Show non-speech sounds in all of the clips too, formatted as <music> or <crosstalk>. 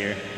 here.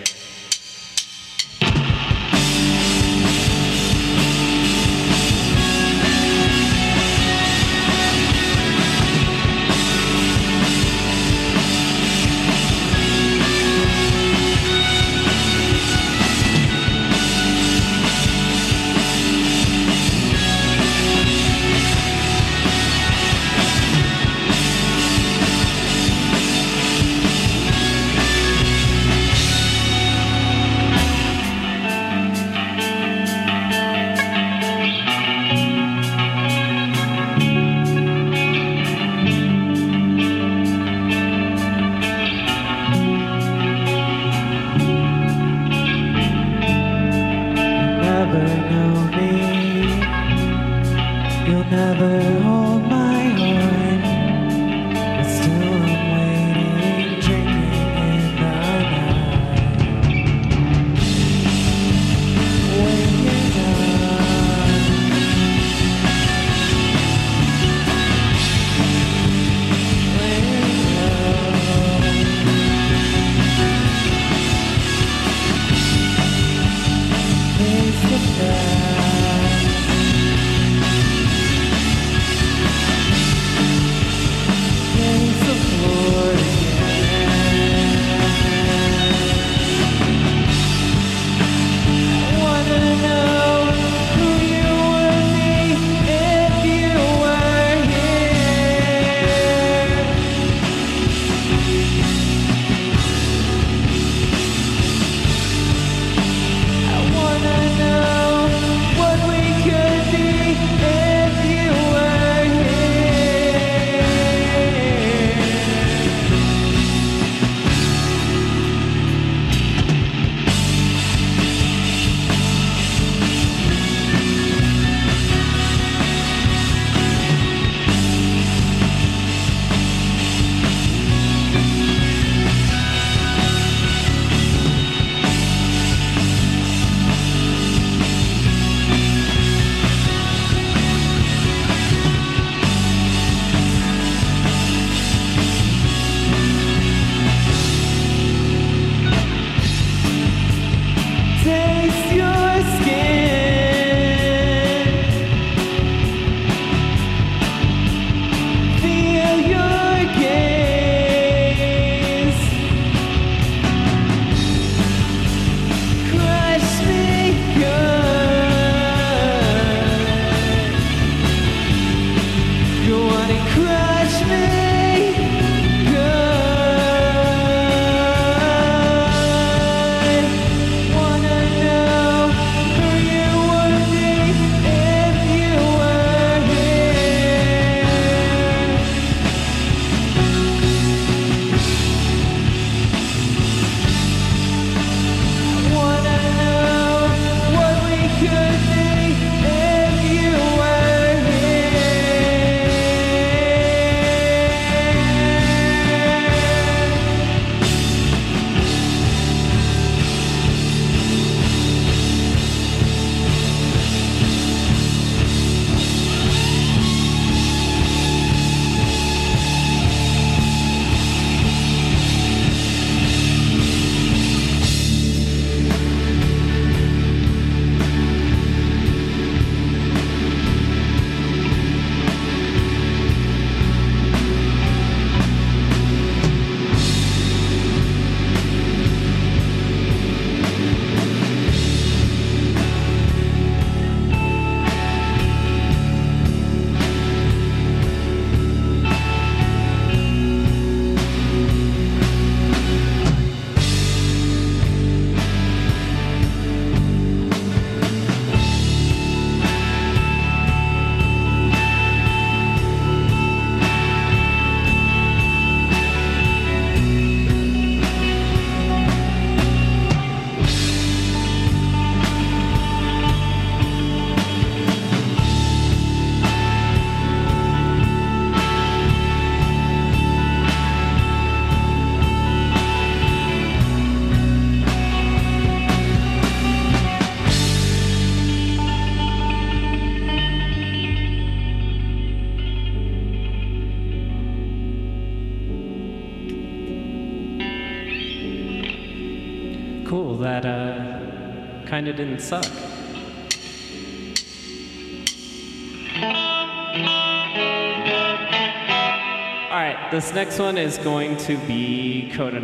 didn't suck. All right, this next one is going to be Coda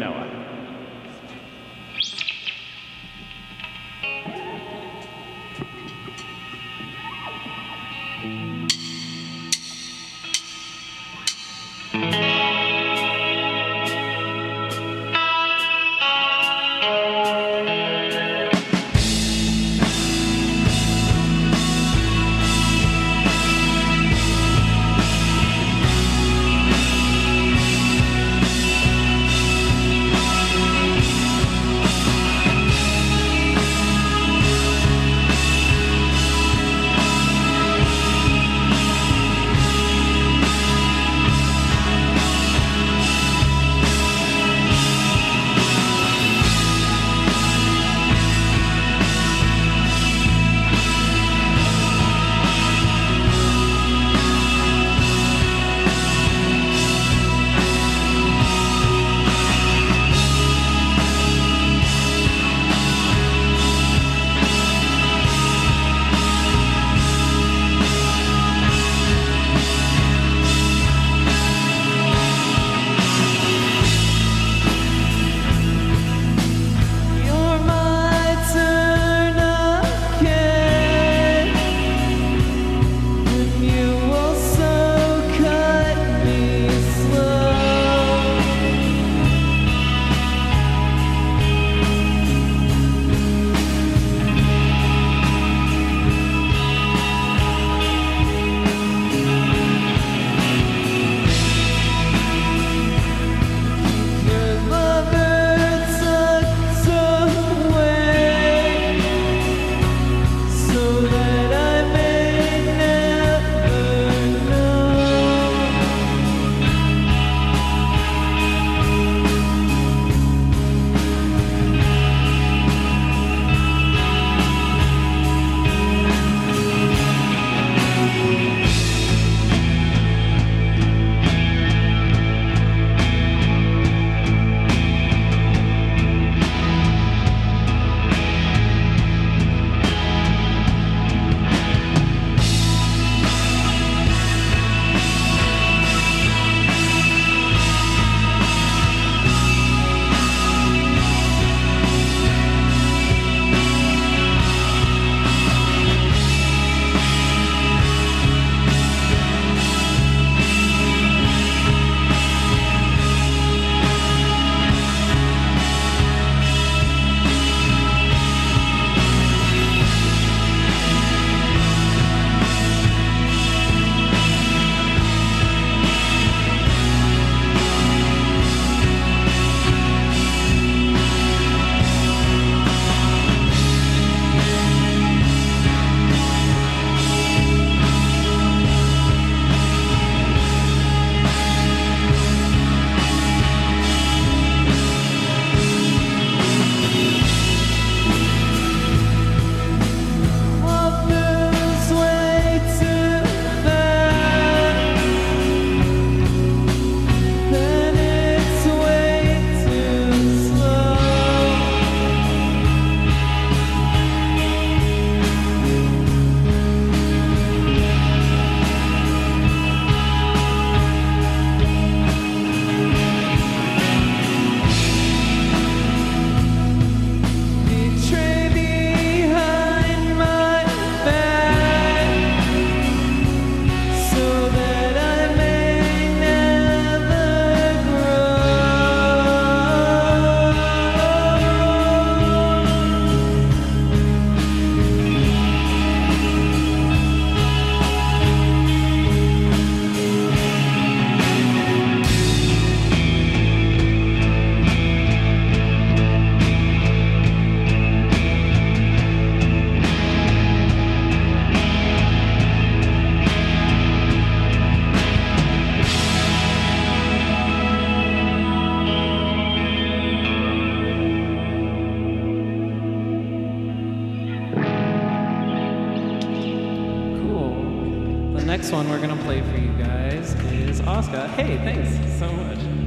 Hey, thanks so much.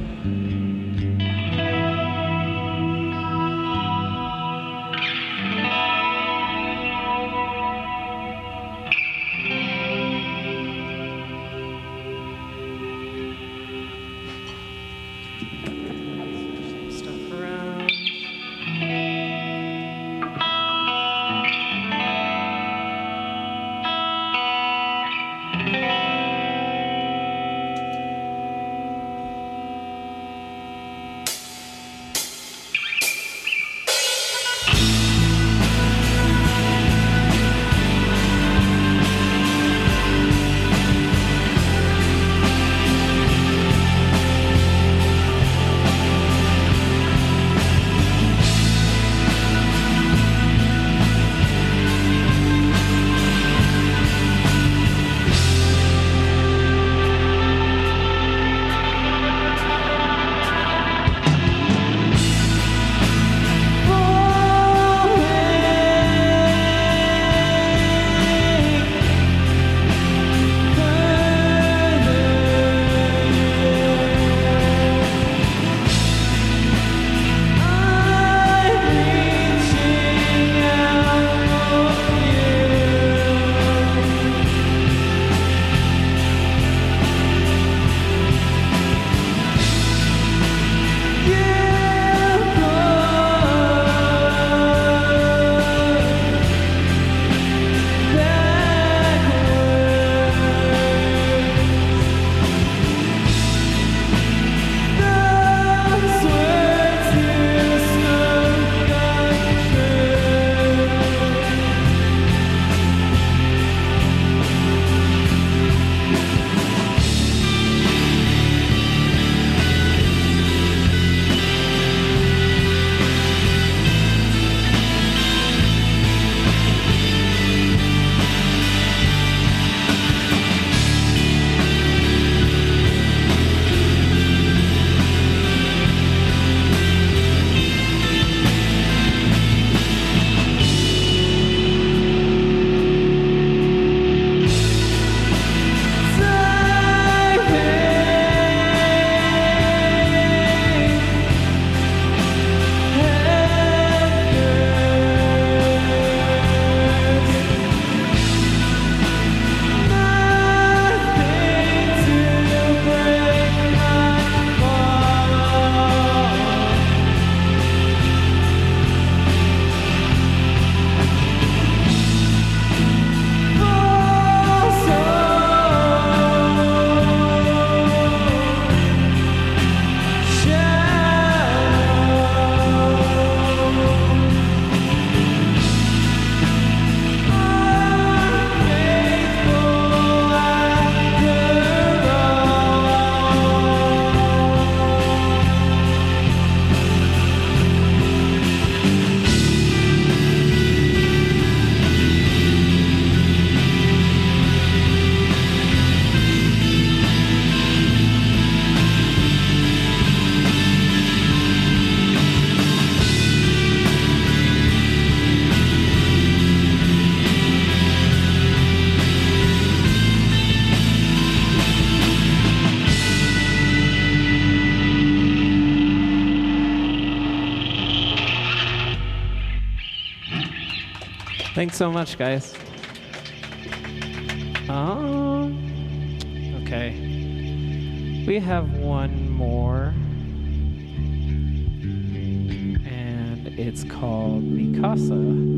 Thanks so much, guys. Um, okay. We have one more. And it's called Mikasa.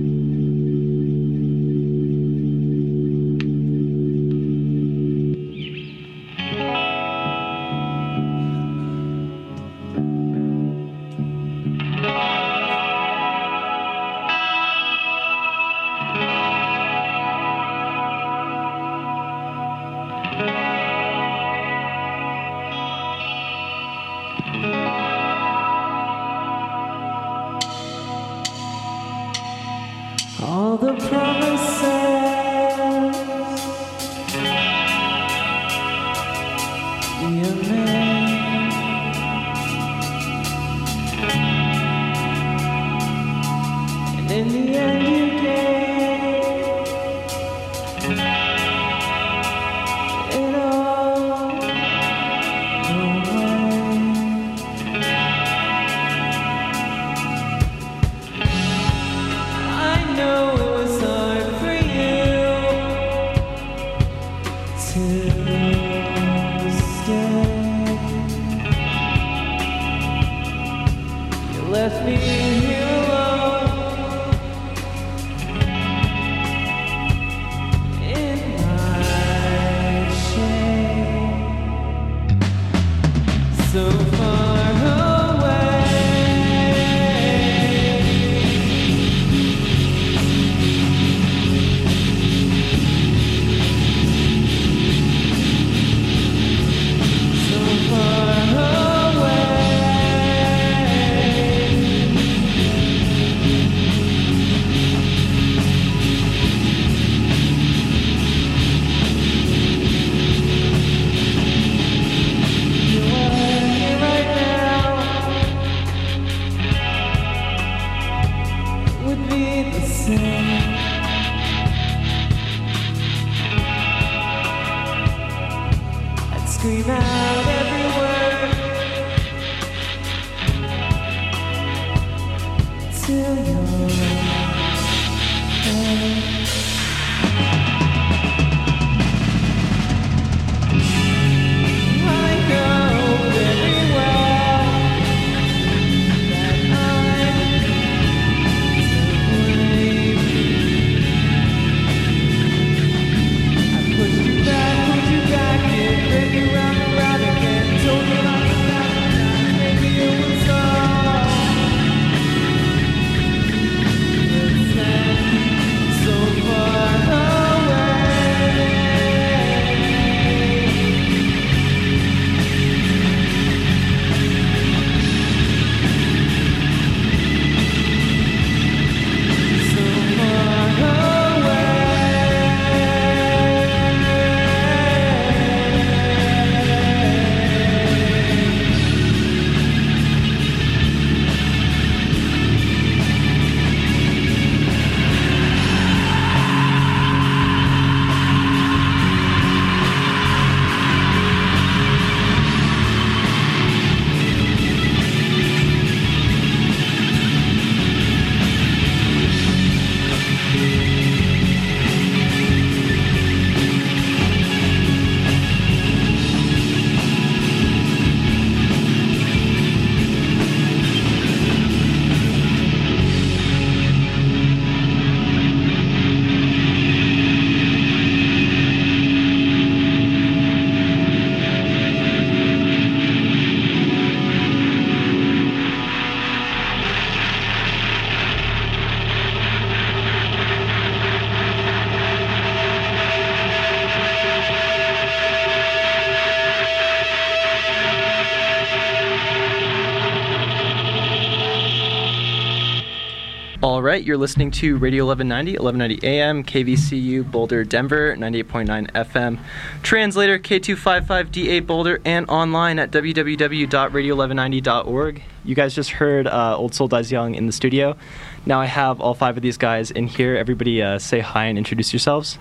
All right, you're listening to Radio 1190, 1190 AM, KVCU Boulder, Denver, 98.9 FM, translator K255D8 Boulder, and online at www.radio1190.org. You guys just heard uh, Old Soul Dies Young in the studio. Now I have all five of these guys in here. Everybody uh, say hi and introduce yourselves.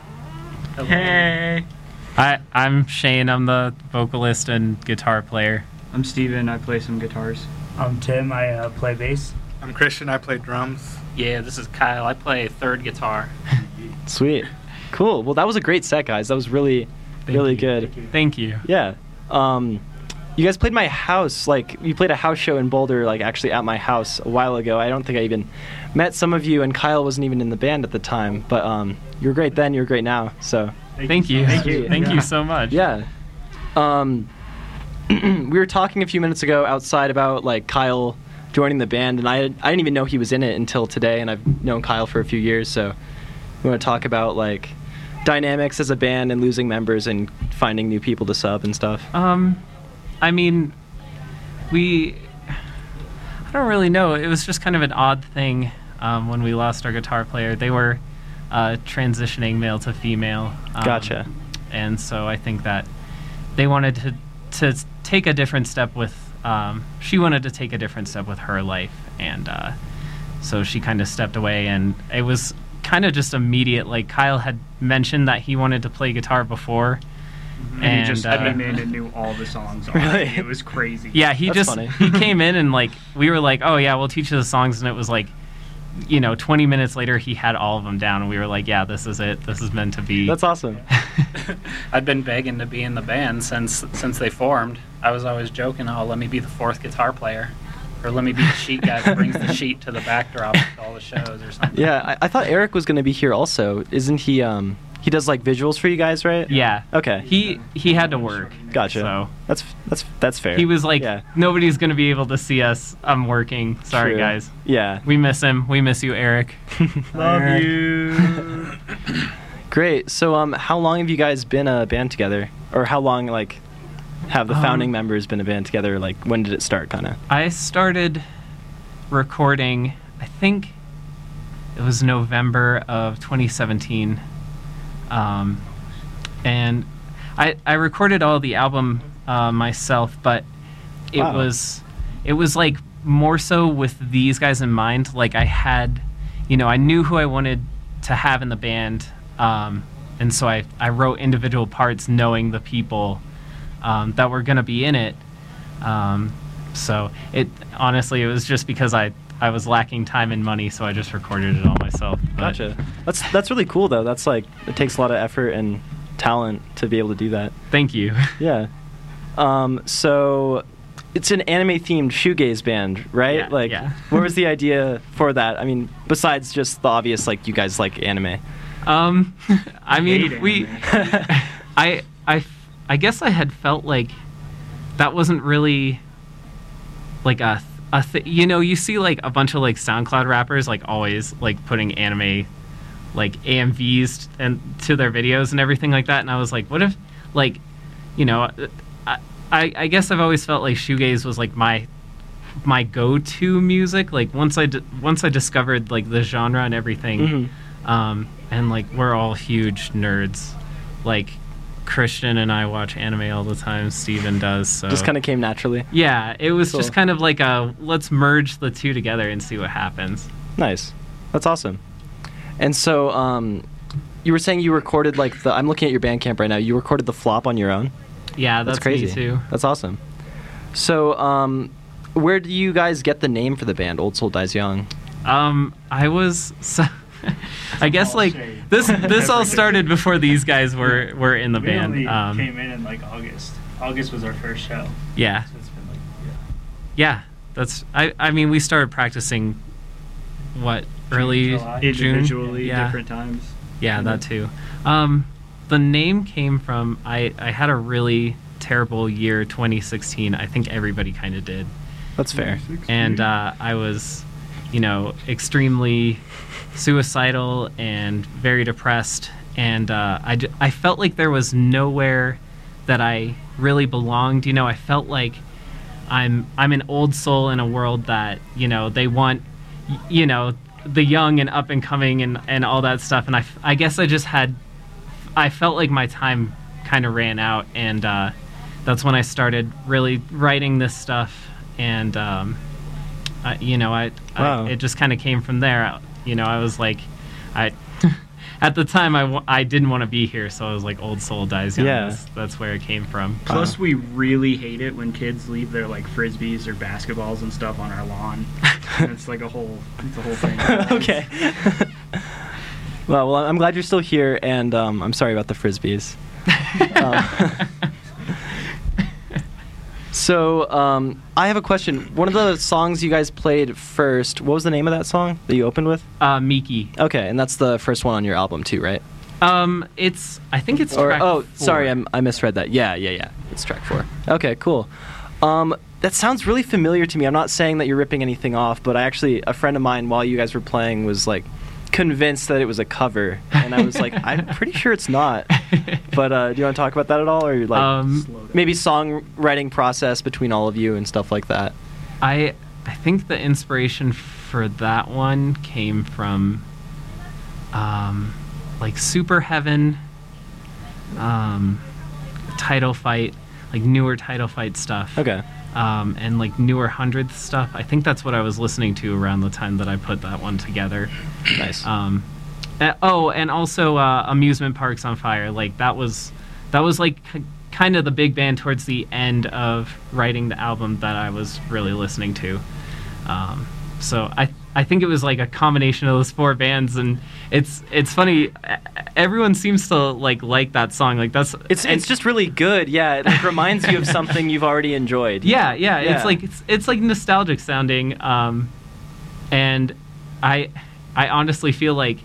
Hey. Hi, I'm Shane. I'm the vocalist and guitar player. I'm Steven. I play some guitars. I'm Tim. I uh, play bass. I'm Christian. I play drums. Yeah, this is Kyle. I play third guitar. Sweet. Cool. Well, that was a great set, guys. That was really, Thank really you. good. Thank you. Thank you. Yeah. Um, you guys played my house. Like you played a house show in Boulder, like actually at my house a while ago. I don't think I even met some of you, and Kyle wasn't even in the band at the time. But um, you were great then. You're great now. So Thank you. Thank you. Thank Yeah. you so much. yeah. Um, <clears throat> we were talking a few minutes ago outside about like Kyle joining the band, and I I didn't even know he was in it until today, and I've known Kyle for a few years. So we want to talk about like dynamics as a band and losing members and finding new people to sub and stuff. Um, I mean, we. I don't really know. It was just kind of an odd thing um, when we lost our guitar player. They were uh, transitioning male to female. Um, Gotcha. And so I think that they wanted to to take a different step with. Um, she wanted to take a different step with her life, and uh, so she kind of stepped away. And it was kind of just immediate. Like Kyle had mentioned that he wanted to play guitar before. And, he just uh, came in and knew all the songs. <laughs> already. Really? It was crazy. Yeah, he That's just funny. he <laughs> came in and like we were like, oh yeah, we'll teach you the songs, and it was like, you know, 20 minutes later he had all of them down, and we were like, yeah, this is it. This is meant to be. That's awesome. <laughs> <laughs> I've been begging to be in the band since since they formed. I was always joking, "Oh, let me be the fourth guitar player, or let me be the sheet guy that brings the <laughs> sheet to the backdrop to all the shows, or something." Yeah, I, I thought Eric was going to be here also. Isn't he? Um, he does like visuals for you guys, right? yeah. Okay. He he had to work. Gotcha. So That's that's that's fair. he was like, yeah. nobody's gonna be able to see us. I'm working. Sorry, True. guys. Yeah. We miss him. We miss you, Eric. <laughs> Love you. <laughs> Great. So, um, how long have you guys been a band together, or how long like have the Um, founding members been a band together? Like, when did it start, kind of? I started recording, I think it was November of 2017. Um, and I, I recorded all the album uh, myself, but it Wow. was it was like more so with these guys in mind. Like I had, you know, I knew who I wanted to have in the band, um, and so I I wrote individual parts knowing the people um, that were gonna be in it. Um, so it honestly it was just because I I was lacking time and money, so I just recorded it all myself. But- Gotcha. That's that's really cool though. That's like it takes a lot of effort and talent to be able to do that. Thank you. <laughs> Yeah. Um, so it's an anime themed shoegaze band, right? Yeah, like yeah. what was the <laughs> idea for that? I mean, besides just the obvious like you guys like anime. Um, <laughs> I mean, hate we, anime. I, I, f- I guess I had felt like that wasn't really like a, th- a th- you know, you see like a bunch of like SoundCloud rappers like always like putting anime, like AMVs and to their videos and everything like that, and I was like, what if, like, you know, I, I, I guess I've always felt like shoegaze was like my my go-to music like once i di- once i discovered like the genre and everything Mhm. um, and like we're all huge nerds. Like Christian and I watch anime all the time. Steven does. So Just kind of came naturally. yeah, it was just kind of like a let's merge the two together and see what happens. Nice. That's awesome. And so, um, you were saying you recorded like the. I'm looking at your Bandcamp right now. You recorded the flop on your own. Yeah, that's, That's crazy. me too. That's awesome. So, um, where do you guys get the name for the band? Old Soul Dies Young. Um, I was. So, <laughs> I guess like shade. This. <laughs> This all started before these guys were were in the we band. only Um, came in in like August. August was our first show. yeah, So it's been like, yeah. yeah. That's. I. I mean, we started practicing. What early July. June? individually, Yeah. different times. Yeah, that too. Um, the name came from I. I had a really terrible year, 2016. I think everybody kind of did, That's fair. and uh, I was, you know, extremely suicidal and very depressed, and uh, I. I felt like there was nowhere that I really belonged. You know, I felt like I'm I'm an old soul in a world that you know they want you know the young and up and coming and and all that stuff and I, I guess I just had I felt like my time kind of ran out and uh, that's when I started really writing this stuff and um, I, you know I, Wow. I it just kind of came from there you know I was like I <laughs> at the time I, I didn't want to be here, so I was like, old soul dies young. Yeah. That's, that's where it came from. Plus, we really hate it when kids leave their like frisbees or basketballs and stuff on our lawn. <laughs> It's like a whole, it's a whole thing. <laughs> okay. well, well, I'm glad you're still here, and um, I'm sorry about the frisbees. Uh, so, um, I have a question. One of the songs you guys played first, what was the name of that song that you opened with? uh, Miki. Okay, and that's the first one on your album too, right? Um, it's I think it's Or track oh, four. sorry, I'm, I misread that. Yeah, yeah, yeah. It's track four. Okay, cool. Um, that sounds really familiar to me. I'm not saying that you're ripping anything off, but I actually a friend of mine while you guys were playing was like convinced that it was a cover, and I was like, <laughs> I'm pretty sure it's not. <laughs> But uh, do you want to talk about that at all, or like um, maybe songwriting process between all of you and stuff like that? I I think the inspiration for that one came from um, like Super Heaven, um, title fight, like newer title fight stuff. Okay. Um, and like newer hundredth stuff. I think that's what I was listening to around the time that I put that one together. Nice. Um, uh, oh, and also uh, amusement parks on fire. Like that was that was like k- kind of the big band towards the end of writing the album that I was really listening to. Um, so I I think it was like a combination of those four bands, and it's it's funny. Everyone seems to like like that song. Like that's it's it's just really good. Yeah, it like, reminds you of something you've already enjoyed. yeah, <laughs> yeah, Yeah. It's like it's, it's like nostalgic sounding, um, and I I honestly feel like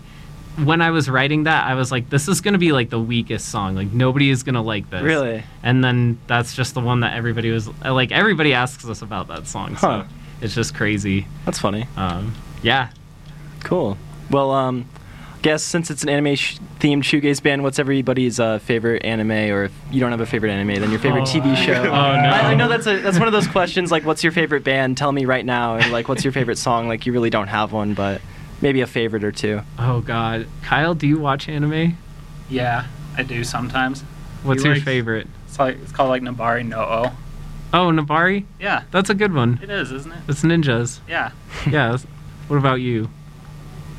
when I was writing that, I was like, this is gonna be like the weakest song. Like nobody is gonna like this. Really? And then that's just the one that everybody was like. Everybody asks us about that song, Huh. so it's just crazy. That's funny. Um, yeah. Cool. Well, um, guess since it's an anime sh- themed shoegaze band, what's everybody's uh, favorite anime? Or if you don't have a favorite anime, then your favorite Oh, TV show. <laughs> oh, no. I, I know that's a that's one of those questions. Like, what's your favorite band? Tell me right now. And like, what's your favorite song? Like, you really don't have one, but maybe a favorite or two. Oh God, Kyle, do you watch anime? Yeah, I do sometimes. What's He your likes- favorite? It's like it's called like Nabari no O. Oh, Nabari. Yeah, That's a good one. it is, isn't it? It's ninjas. Yeah. <laughs> Yeah. What about you?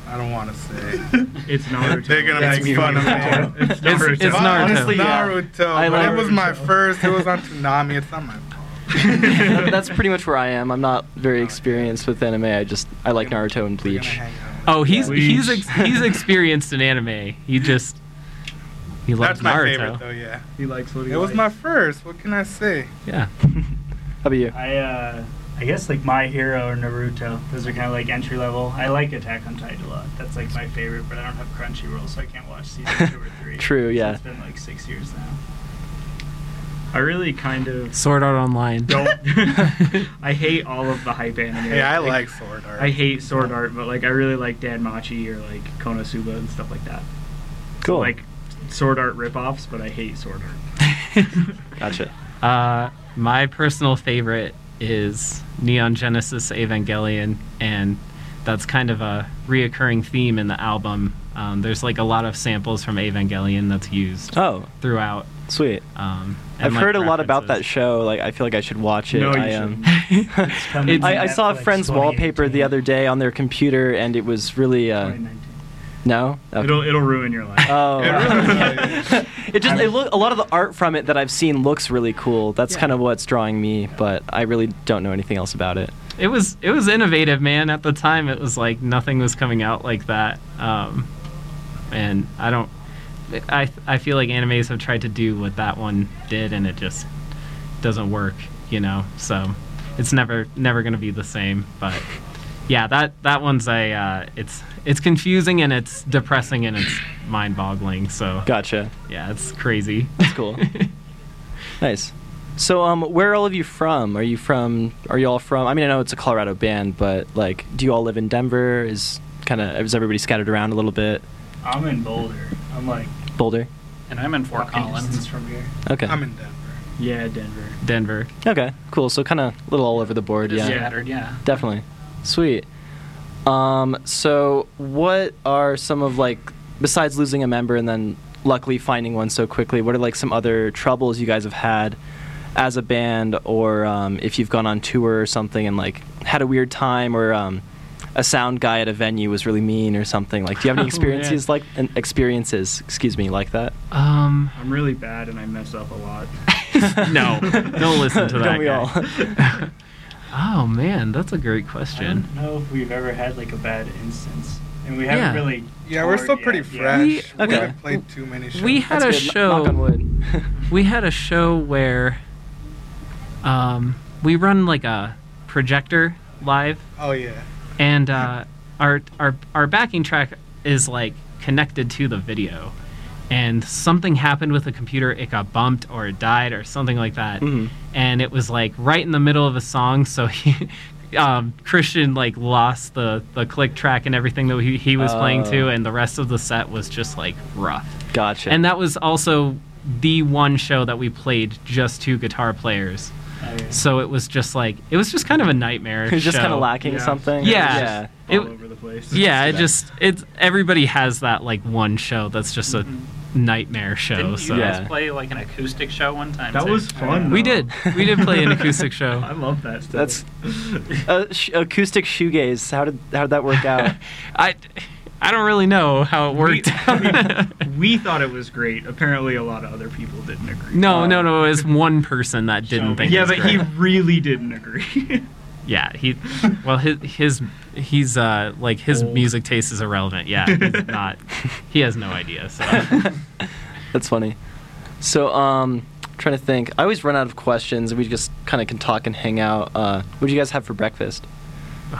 I don't want to say. <laughs> It's Naruto. They're gonna That's make fun of me. It's It's- Naruto. it's Naruto. Honestly, yeah. Naruto. I but love it was my first. It was on <laughs> Toonami. It's not my fault. That- that's pretty much where I am. I'm not very experienced with anime. I just I like Naruto and We're gonna Bleach. Hang out. Oh, he's Yeah. he's ex- he's experienced in anime. He just he loves That's my Naruto. favorite though. Yeah. He likes what he It was likes. my first. What can I say? Yeah. How about you? I uh, I guess like My Hero or Naruto. Those are kind of like entry level. I like Attack on Titan a lot. That's like my favorite, but I don't have Crunchyroll, so I can't watch season two or three. <laughs> True, So yeah. It's been like six years now. I really kind of Sword Art Online. don't. <laughs> <laughs> I hate all of the hype anime. Hey, I like Sword Art. I hate Sword Art, but like I really like Danmachi or like Konosuba and stuff like that. Cool. Like Sword Art ripoffs, but I hate Sword Art. <laughs> Gotcha. Uh, my personal favorite is Neon Genesis Evangelion, and that's kind of a reoccurring theme in the album. Um, there's like a lot of samples from Evangelion that's used Oh, throughout. sweet. Um, and, I've like, heard a lot about that show. Like, I feel like I should watch it. No, you I, um, <laughs> coming I, I saw a friend's wallpaper the other day on their computer, and it was really uh, no. Okay. It'll it'll ruin your life. Oh, <laughs> It <laughs> it just it look a lot of the art from it that I've seen looks really cool. That's Yeah. kind of what's drawing me, but I really don't know anything else about it. it was it was innovative, man. At the time, it was like nothing was coming out like that. Um, and I don't. I I feel like animes have tried to do what that one did, and it just doesn't work. You know, so it's never never gonna be the same. But yeah, that that one's a uh, it's it's confusing and it's depressing and it's mind-boggling. So Gotcha. yeah, it's crazy. That's cool. <laughs> Nice. So, um, where are all of you from? Are you from? Are you all from? I mean, I know it's a Colorado band, but like, do you all live in Denver? Is kind of is everybody scattered around a little bit? I'm in Boulder. I'm like Boulder. And I'm in Fort walking Collins. distance from here. Okay. I'm in Denver. Yeah, Denver. Denver. Okay. Cool. So kind of a little all over the board. Yeah. scattered, yeah. Definitely. Sweet. Um, so what are some of like besides losing a member and then luckily finding one so quickly, what are like some other troubles you guys have had as a band or um, if you've gone on tour or something and like had a weird time or um, a sound guy at a venue was really mean or something. Like, do you have any <laughs> Oh, experiences like experiences? Excuse me, like that? Um, I'm really bad and I mess up a lot. <laughs> no, don't listen to <laughs> that Don't we guy. oh man, that's a great I question. don't know if we've ever had like a bad instance, and we haven't really. Yeah, we're still pretty yet, yeah. fresh. We- We, okay. haven't played too many shows. We had That's a good. show. Knock on wood. we had a show where um, we run like a projector live Oh yeah. And uh, our our our backing track is like connected to the video and something happened with the computer it got bumped or it died or something like that Mhm. and it was like right in the middle of a song so he <laughs> um, christian like lost the the click track and everything that he, he was playing to Oh. and the rest of the set was just like rough Gotcha. and that was also the one show that we played just two guitar players. So it was just like it was just kind of a nightmare You're just kind of lacking Yeah. something. Yeah. Yeah. It- all over the place. yeah it just it's everybody has that like one show that's just a nightmare show Didn't you so Yeah. guys play like an acoustic show one time? That too? was fun. we did we did play an acoustic show <laughs> I love that stuff. That's uh, sh- acoustic shoegaze. How did how did that work out? <laughs> i i don't really know how it worked <laughs> we thought it was great. Apparently, a lot of other people didn't agree. no no no it was one person that didn't So- think yeah, it was but he really didn't agree. <laughs> yeah he well his his he's uh like his Old. music taste is irrelevant yeah he's <laughs> not he has no idea so That's funny. So, um, trying to think. I always run out of questions. We just kind of can talk and hang out. Uh, what do you guys have for breakfast?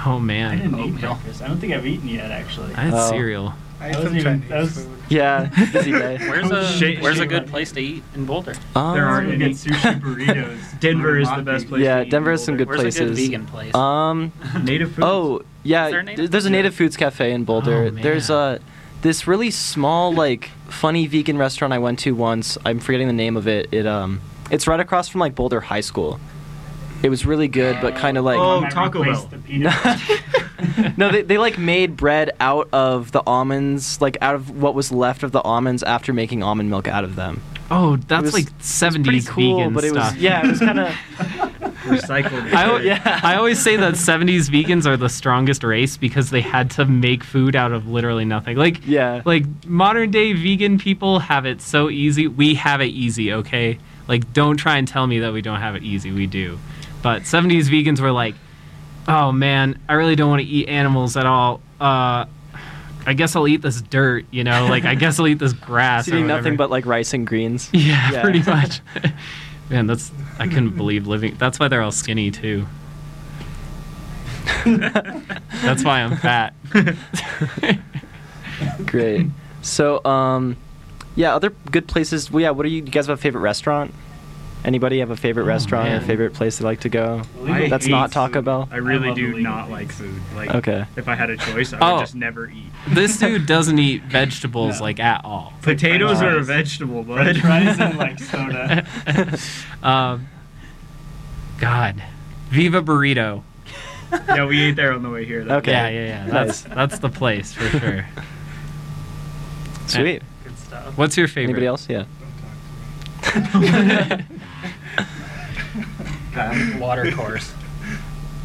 Oh man. I didn't eat Oatmeal. breakfast. I don't think I've eaten yet, actually. i had Oh. cereal I ate That some was even- Chinese that was- Yeah, <laughs> busy day. Where's a Shit- Where's a good place to eat in Boulder? Um, there aren't any sushi burritos. <laughs> Denver is the best place. Yeah, to eat Denver has some Boulder. good Where's a good vegan place? Um, <laughs> native foods. oh yeah, there native there's a native foods cafe in Boulder. Oh, there's a this really small, like, funny vegan restaurant I went to once. I'm forgetting the name of it. It um, it's right across from like Boulder High School. It was really good, but kind of like Oh, Taco Bell. <laughs> no, they, they like made bread out of the almonds, like out of what was left of the almonds after making almond milk out of them. Oh, that's was- like It was 70s pretty cool, vegan but it stuff. was yeah, it was kind of <laughs> recycled. I, Yeah. I always say that 70s vegans are the strongest race because they had to make food out of literally nothing. Like yeah. like modern day vegan people have it so easy. We have it easy, okay? Like don't try and tell me that we don't have it easy. We do. But 70s vegans were like, "Oh man, I really don't want to eat animals at all. Uh I guess I'll eat this dirt, you know? Like I guess I'll eat this grass." <laughs> Eating nothing but like rice and greens. <laughs> Yeah, Yeah. pretty <laughs> much. Man, that's I couldn't believe living. That's why they're all skinny too. That's why I'm fat. Great. So, um, yeah, other good places. Well, yeah, what do you, you guys have a favorite restaurant? Anybody have a favorite Oh, restaurant or man. favorite place they like to go? I That's not Taco food. Bell. I really love do illegal Oh, not things. like food. Like, Okay. if I had a choice, I Oh. would just never eat. This dude doesn't eat <laughs> vegetables No. like at all. Potatoes french are a vegetable, but French fries and, like, <laughs> soda. um, God, Viva Burrito. yeah, we ate there on the way here. That Okay. Yeah, yeah, yeah. That's that's the place for sure. Sweet. Good stuff. What's your favorite? Anybody else? Yeah. <laughs> Watercourse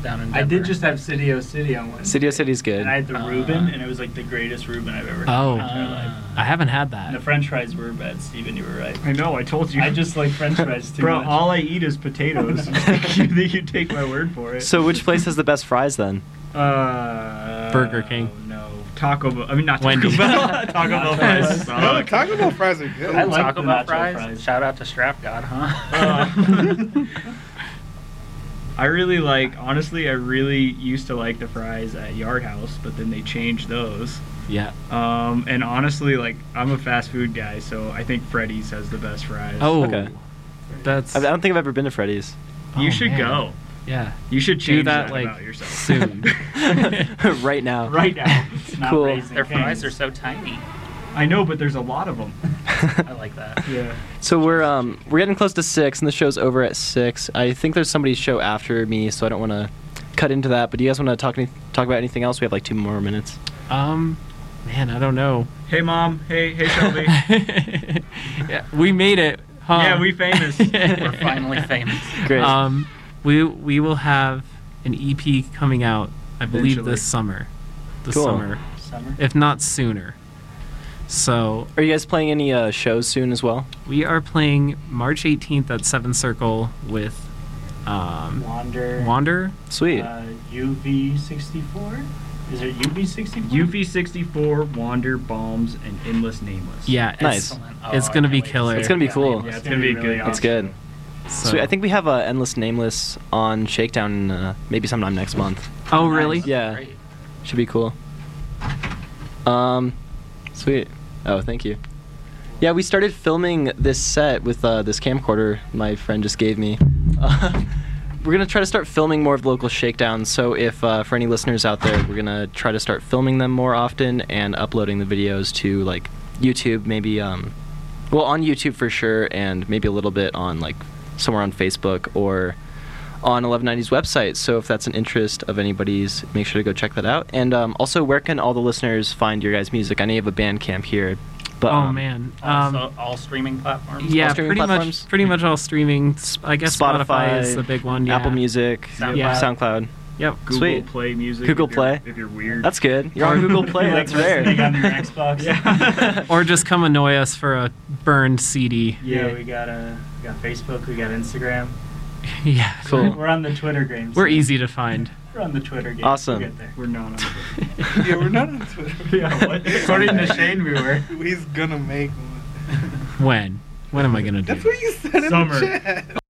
down in Denver. I did just have City O City on Wednesday. City O City's good. And I had the Uh, Reuben, and it was like the greatest Reuben I've ever had. Oh. in my entire life. I haven't had And the. French fries were bad, Steven. You were right. I know. I told you. I just like French fries too Bro, much. all I eat is potatoes. <laughs> <laughs> you, you take my word for it. So, which place has the best fries then? Uh, Burger King. No. Taco Bell. I mean, not Taco Wendy's. Bell. <laughs> Taco Bell fries. No, suck. Taco Bell fries are good. I like Taco the Bell nacho fries. fries. Shout out to Strap God, huh? Uh, I really like, honestly, I really used to like the fries at Yard House, but then they changed those. Yeah. Um, and honestly, like, I'm a fast food guy, so I think Freddy's has the best fries. Oh. Okay. That's. I I don't think I've ever been to Freddy's. you oh, should man. go. Yeah. You should Do that, that, like, about yourself soon. <laughs> <laughs> right now. right now. It's not Cool. Their fries are so tiny. I know, but there's a lot of them. <laughs> I like that. Yeah. So we're um we're getting close to six, and the show's over at six. I think there's somebody's show after me, so I don't want to cut into that. But do you guys want to talk any, talk about anything else? We have like two more minutes. Um, man, I don't know. Hey, mom. Hey, hey, Shelby. <laughs> yeah, we made it. Huh? Yeah, we famous. <laughs> We're finally famous. Great. Um, we we will have an EP coming out, I believe Eventually. this summer. the Cool. summer, Summer. if not sooner. So Are you guys playing any uh, shows soon as well? we are playing March 18th at Seventh Circle with um, Wander. Wander. Sweet. Uh, UV64. Is it UV64? UV64, Wander, Bombs, and Endless Nameless. Yeah, it's, Nice. Excellent. it's Oh, gonna be wait killer. It's gonna be it. cool. Yeah, it's gonna be a good. That's good. So, Sweet. I think we have uh, Endless Nameless on Shakedown uh, maybe sometime next month. Oh really? Yeah. Great. Should be cool. Um, sweet. Oh, thank you. Yeah, we started filming this set with uh, this camcorder my friend just gave me. Uh, <laughs> we're gonna try to start filming more of the local shakedowns. So if uh, for any listeners out there, we're gonna try to start filming them more often and uploading the videos to like YouTube, maybe um, well on YouTube for sure, and maybe a little bit on like somewhere on Facebook or on 1190's website. So if that's an interest of anybody's, make sure to go check that out. And um, also, where can all the listeners find your guys' music? I know you have a band camp here, but oh um, man. Um, all streaming platforms. yeah, streaming pretty platforms? much. Pretty much all streaming. S- I guess Spotify, Spotify, is the big one. Yeah. Apple Music, SoundCloud. Yeah. SoundCloud. Yep. Google Sweet. Play Music. Google if you're- Play. If you're weird. That's good. You're on Google Play. <laughs> That's listening rare. on your Xbox. <laughs> Yeah. or just come annoy us for a burned CD. Yeah, Yeah. we got uh, we got Facebook, we got Instagram. Yeah. <laughs> Cool. We're on the Twitter games. We're so- easy to find. We're on the Twitter games. Awesome. We'll get there. We're not on Twitter. <laughs> yeah, we're not on Twitter. Yeah, what? <laughs> According to Shane, we were. He's gonna make one. When? When am I gonna do? That's what you said in the chat.